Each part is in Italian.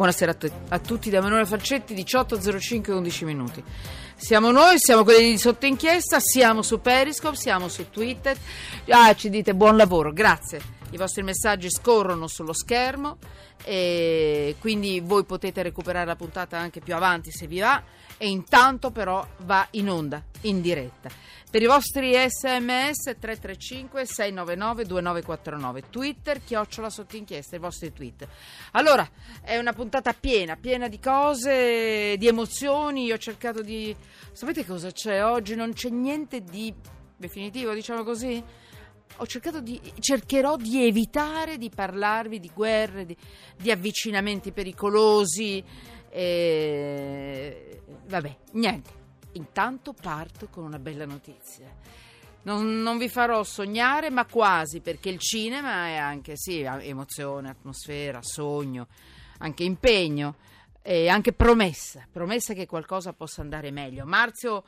Buonasera a, t- a tutti da Emanuele Falcetti, 18.05 11 minuti. Siamo noi, siamo quelli di sotto inchiesta, siamo su Periscope, siamo su Twitter. Ah, ci dite buon lavoro, grazie. I vostri messaggi scorrono sullo schermo e quindi voi potete recuperare la puntata anche più avanti se vi va. E intanto però va in onda, in diretta. Per i vostri sms 335 699 2949 Twitter chiocciola sotto inchiesta i vostri tweet. Allora è una puntata piena piena di cose di emozioni. Io ho cercato di sapete cosa c'è? Oggi non c'è niente di definitivo diciamo così ho cercato di cercherò di evitare di parlarvi di guerre di, di avvicinamenti pericolosi e... vabbè niente Intanto parto con una bella notizia. Non, non, vi farò sognare, ma quasi, perché il cinema è anche sì, emozione, atmosfera, sogno, anche impegno e anche promessa, promessa che qualcosa possa andare meglio. Marzio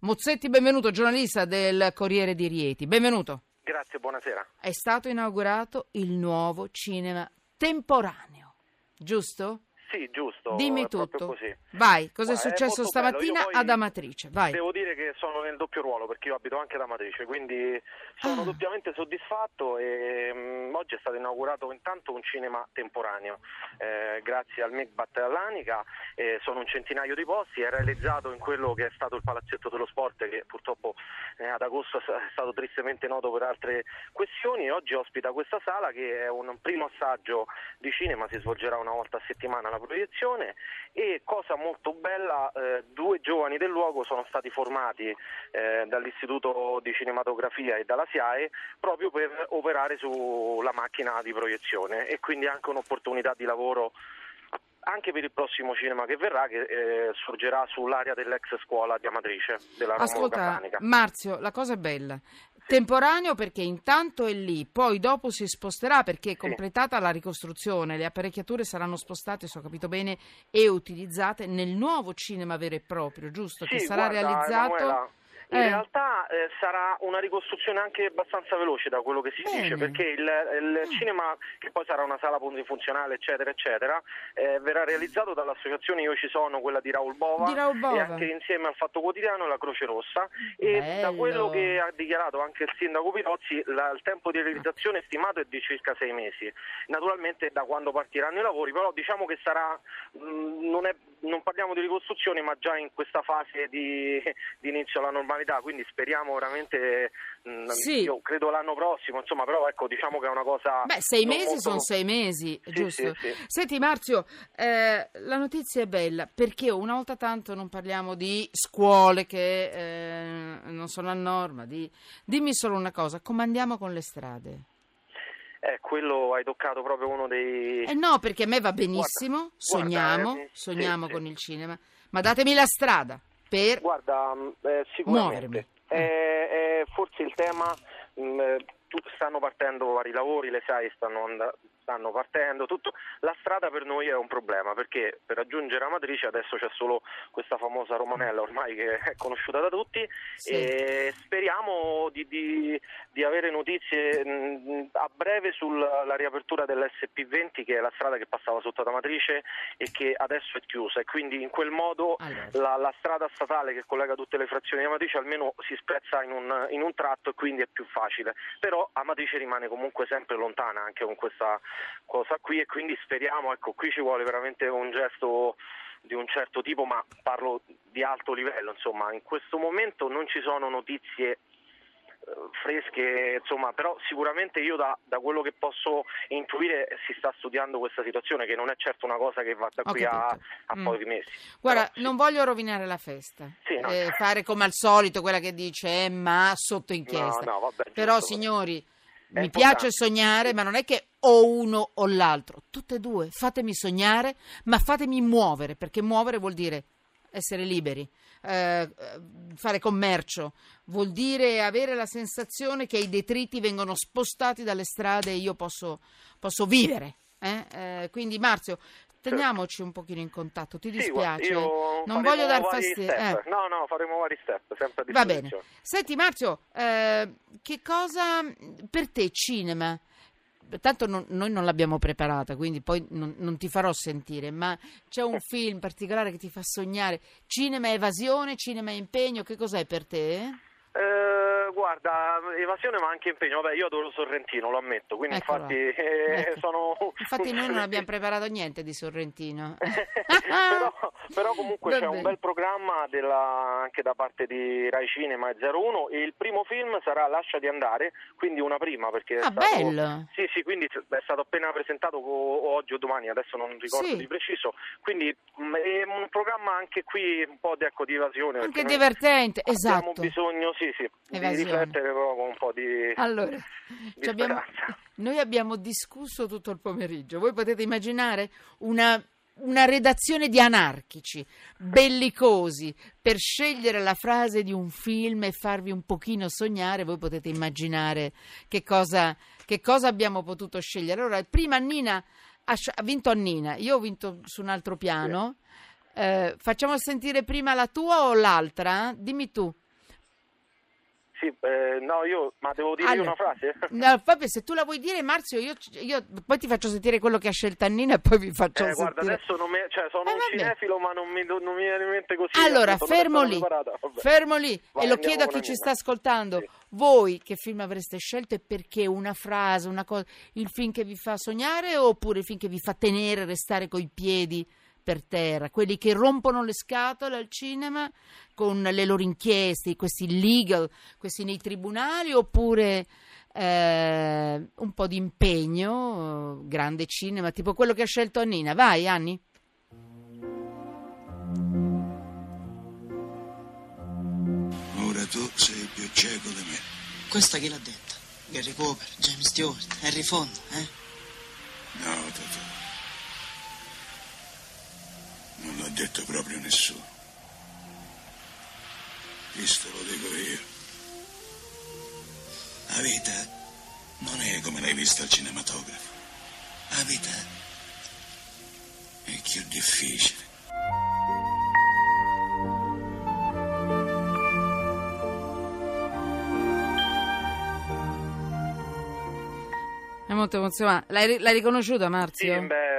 Mozzetti, benvenuto, giornalista del Corriere di Rieti. Benvenuto. Grazie, buonasera. È stato inaugurato il nuovo cinema temporaneo, giusto? Sì, giusto. Dimmi tutto. Vai, cosa è successo è stamattina ad Amatrice? Vai. Devo dire che sono nel doppio ruolo perché io abito anche ad Amatrice, quindi sono ah. doppiamente soddisfatto e um, oggi è stato inaugurato intanto un cinema temporaneo, eh, grazie al MIGBAT e all'Anica, eh, sono un centinaio di posti, è realizzato in quello che è stato il Palazzetto dello Sport che purtroppo eh, ad agosto è stato tristemente noto per altre questioni e oggi ospita questa sala che è un primo assaggio di cinema, si svolgerà una volta a settimana la proiezione e cosa molto bella, eh, due giovani del luogo sono stati formati eh, dall'Istituto di Cinematografia e dalla SIAE proprio per operare sulla macchina di proiezione e quindi anche un'opportunità di lavoro anche per il prossimo cinema che verrà, che eh, sorgerà sull'area dell'ex scuola di Amatrice della Ascolta, Marzio, la cosa è bella. Temporaneo perché intanto è lì, poi dopo si sposterà perché è completata la ricostruzione, le apparecchiature saranno spostate, se ho capito bene, e utilizzate nel nuovo cinema vero e proprio, giusto? Sì, che sarà guarda, realizzato... Emanuela in eh. realtà eh, sarà una ricostruzione anche abbastanza veloce da quello che si Bene. dice, perché il, il ah. cinema, che poi sarà una sala funzionale, eccetera, eccetera, eh, verrà realizzato dall'associazione Io Ci Sono, quella di Raul Bova, di Raul Bova. e anche insieme al Fatto Quotidiano e la Croce Rossa. E Bello. da quello che ha dichiarato anche il sindaco Pirozzi, la, il tempo di realizzazione stimato è di circa sei mesi. Naturalmente da quando partiranno i lavori, però diciamo che sarà, mh, mm, non, è, non, parliamo di ricostruzione, ma già in questa fase di, di inizio alla normalità, quindi speriamo veramente, mh, mm, sì. io credo l'anno prossimo, insomma, però ecco, diciamo che è una cosa... Beh, sei mesi molto... sono sei mesi, sì, giusto? Sì, Senti Marzio, eh, la notizia è bella, perché una volta tanto non parliamo di scuole che eh, non sono a norma, di... dimmi solo una cosa, come andiamo con le strade? Eh, quello hai toccato proprio uno dei... Eh no, perché a me va benissimo, guarda, sogniamo, guarda, eh, sogniamo con il cinema, ma datemi la strada per... Guarda, mm, eh, sicuramente... È, è forse il tema, mh, mm, eh, stanno partendo vari lavori, le SAI stanno andando stanno partendo, tutto. La strada per noi è un problema perché per raggiungere Amatrice adesso c'è solo questa famosa romanella ormai che è conosciuta da tutti sì. e speriamo di, di, di avere notizie mh, a breve sulla riapertura dell'SP20 che è la strada che passava sotto ad Amatrice e che adesso è chiusa e quindi in quel modo allora. la, la, strada statale che collega tutte le frazioni di Amatrice almeno si spezza in un, in un tratto e quindi è più facile, però Amatrice rimane comunque sempre lontana anche con questa cosa qui e quindi speriamo, ecco, qui ci vuole veramente un gesto di un certo tipo, ma parlo di alto livello, insomma, in questo momento non ci sono notizie eh, fresche, insomma, però sicuramente io da, da, quello che posso intuire si sta studiando questa situazione che non è certo una cosa che va da qui a, a mm. pochi mesi. Guarda, però, non voglio rovinare la festa, sì, no. eh, fare come al solito quella che dice eh, ma sotto inchiesta. No, no, vabbè, però giusto, signori, mi piace sognare, ma non è che o uno o l'altro, tutte e due. Fatemi sognare, ma fatemi muovere, perché muovere vuol dire essere liberi, eh, fare commercio, vuol dire avere la sensazione che i detriti vengono spostati dalle strade e io posso, posso vivere. Eh? Eh, quindi Marzio, teniamoci un pochino in contatto, ti dispiace? Sì, non voglio dar fastidio. Eh. No, no, faremo vari step, sempre a Va bene. Senti Marzio, eh, che cosa per te cinema? tanto non, noi non l'abbiamo preparata, quindi poi non, non, ti farò sentire, ma c'è un film particolare che ti fa sognare. Cinema evasione, cinema impegno, che cos'è per te? Guarda, evasione ma anche impegno. Vabbè, io adoro Sorrentino, lo ammetto, quindi Eccolo. infatti eh, ecco. sono... Infatti noi non abbiamo preparato niente di Sorrentino. però, però, comunque Vabbè. c'è un bel programma della, anche da parte di Rai Cinema e 01 e il primo film sarà Lascia di andare, quindi una prima perché... Ah, stato, bello! Sì, sì, quindi è stato appena presentato oggi o domani, adesso non ricordo sì. di preciso, quindi mm, è un programma anche qui un po' di, ecco, di evasione. Anche divertente, esatto. Abbiamo bisogno, sì, sì, evasione. di riflettere però con un po' di, allora, di abbiamo, noi abbiamo discusso tutto il pomeriggio. Voi potete immaginare una, una redazione di anarchici, bellicosi, per scegliere la frase di un film e farvi un pochino sognare. Voi potete immaginare che cosa, che cosa abbiamo potuto scegliere. Allora, prima Nina ha, ha vinto Annina, io ho vinto su un altro piano. Eh, facciamo sentire prima la tua o l'altra? Dimmi tu. Sì, eh, no, io, ma devo dire allora, una frase? No, vabbè, se tu la vuoi dire, Marzio, io, io, poi ti faccio sentire quello che ha scelto Annina e poi vi faccio eh, sentire. Guarda, adesso non mi, cioè, sono eh, un cinefilo, ma non mi, non mi viene in mente così. Allora, fermo lì, fermo lì, Vai, e lo chiedo a chi ci sta ascoltando. Sì. Voi che film avreste scelto e perché? Una frase, una cosa, il film che vi fa sognare oppure il film che vi fa tenere, restare coi piedi? Per terra, quelli che rompono le scatole al cinema con le loro inchieste, questi legal, questi nei tribunali, oppure eh, un po' di impegno, grande cinema, tipo quello che ha scelto Annina. Vai, Anni. Ora tu sei più cieco di me. Questa chi l'ha detta? Gary Cooper, James Stewart, Harry Fonda, eh? Detto proprio nessuno. Questo lo dico io. La vita non è come l'hai vista al cinematografo. La vita è più difficile. È molto emozionante. L'hai, l'hai riconosciuta, Marzio? Sì, beh,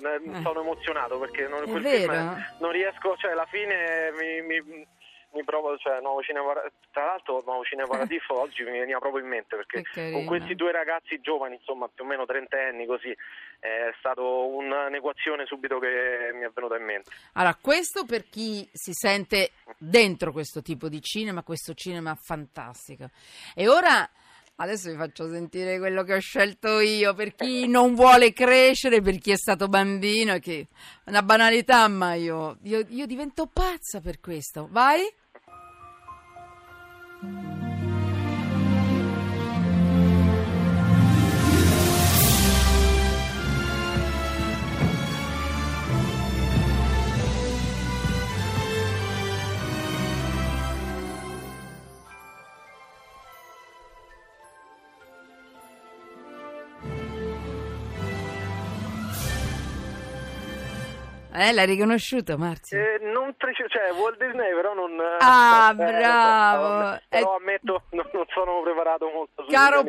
io eh. sono emozionato perché non, film non riesco, cioè alla fine mi, mi, mi provo, cioè Nuovo Cinema, tra l'altro Nuovo Cinema Paradiso oggi mi veniva proprio in mente perché con questi due ragazzi giovani, insomma più o meno trentenni così, è stata un'equazione subito che mi è venuta in mente. Allora, questo per chi si sente dentro questo tipo di cinema, questo cinema fantastico. E ora Adesso vi faccio sentire quello che ho scelto io per chi non vuole crescere, per chi è stato bambino. Che una banalità, ma io, io, io divento pazza per questo. Vai? Eh, l'hai riconosciuto, Marzio? Eh, non preciso, cioè Walt Disney, però non. Ah, eh, bravo! Però eh, ammetto, non, non, sono preparato molto. Caro,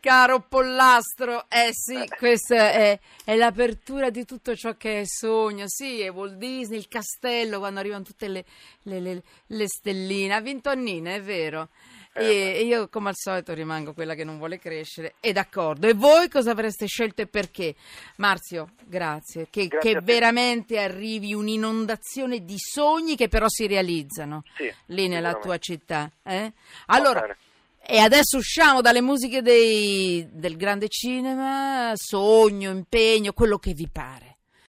caro Pollastro, eh sì, eh. questa è, è, l'apertura di tutto ciò che è sogno. Sì, è Walt Disney, il castello, quando arrivano tutte le, le, le, le stelline. Ha vinto Annina, è vero. E io come al solito rimango quella che non vuole crescere e d'accordo. E voi cosa avreste scelto e perché? Marzio, grazie. Che, grazie che veramente arrivi un'inondazione di sogni che però si realizzano sì, lì nella tua città. Eh? Allora, e adesso usciamo dalle musiche dei, del grande cinema, sogno, impegno, quello che vi pare.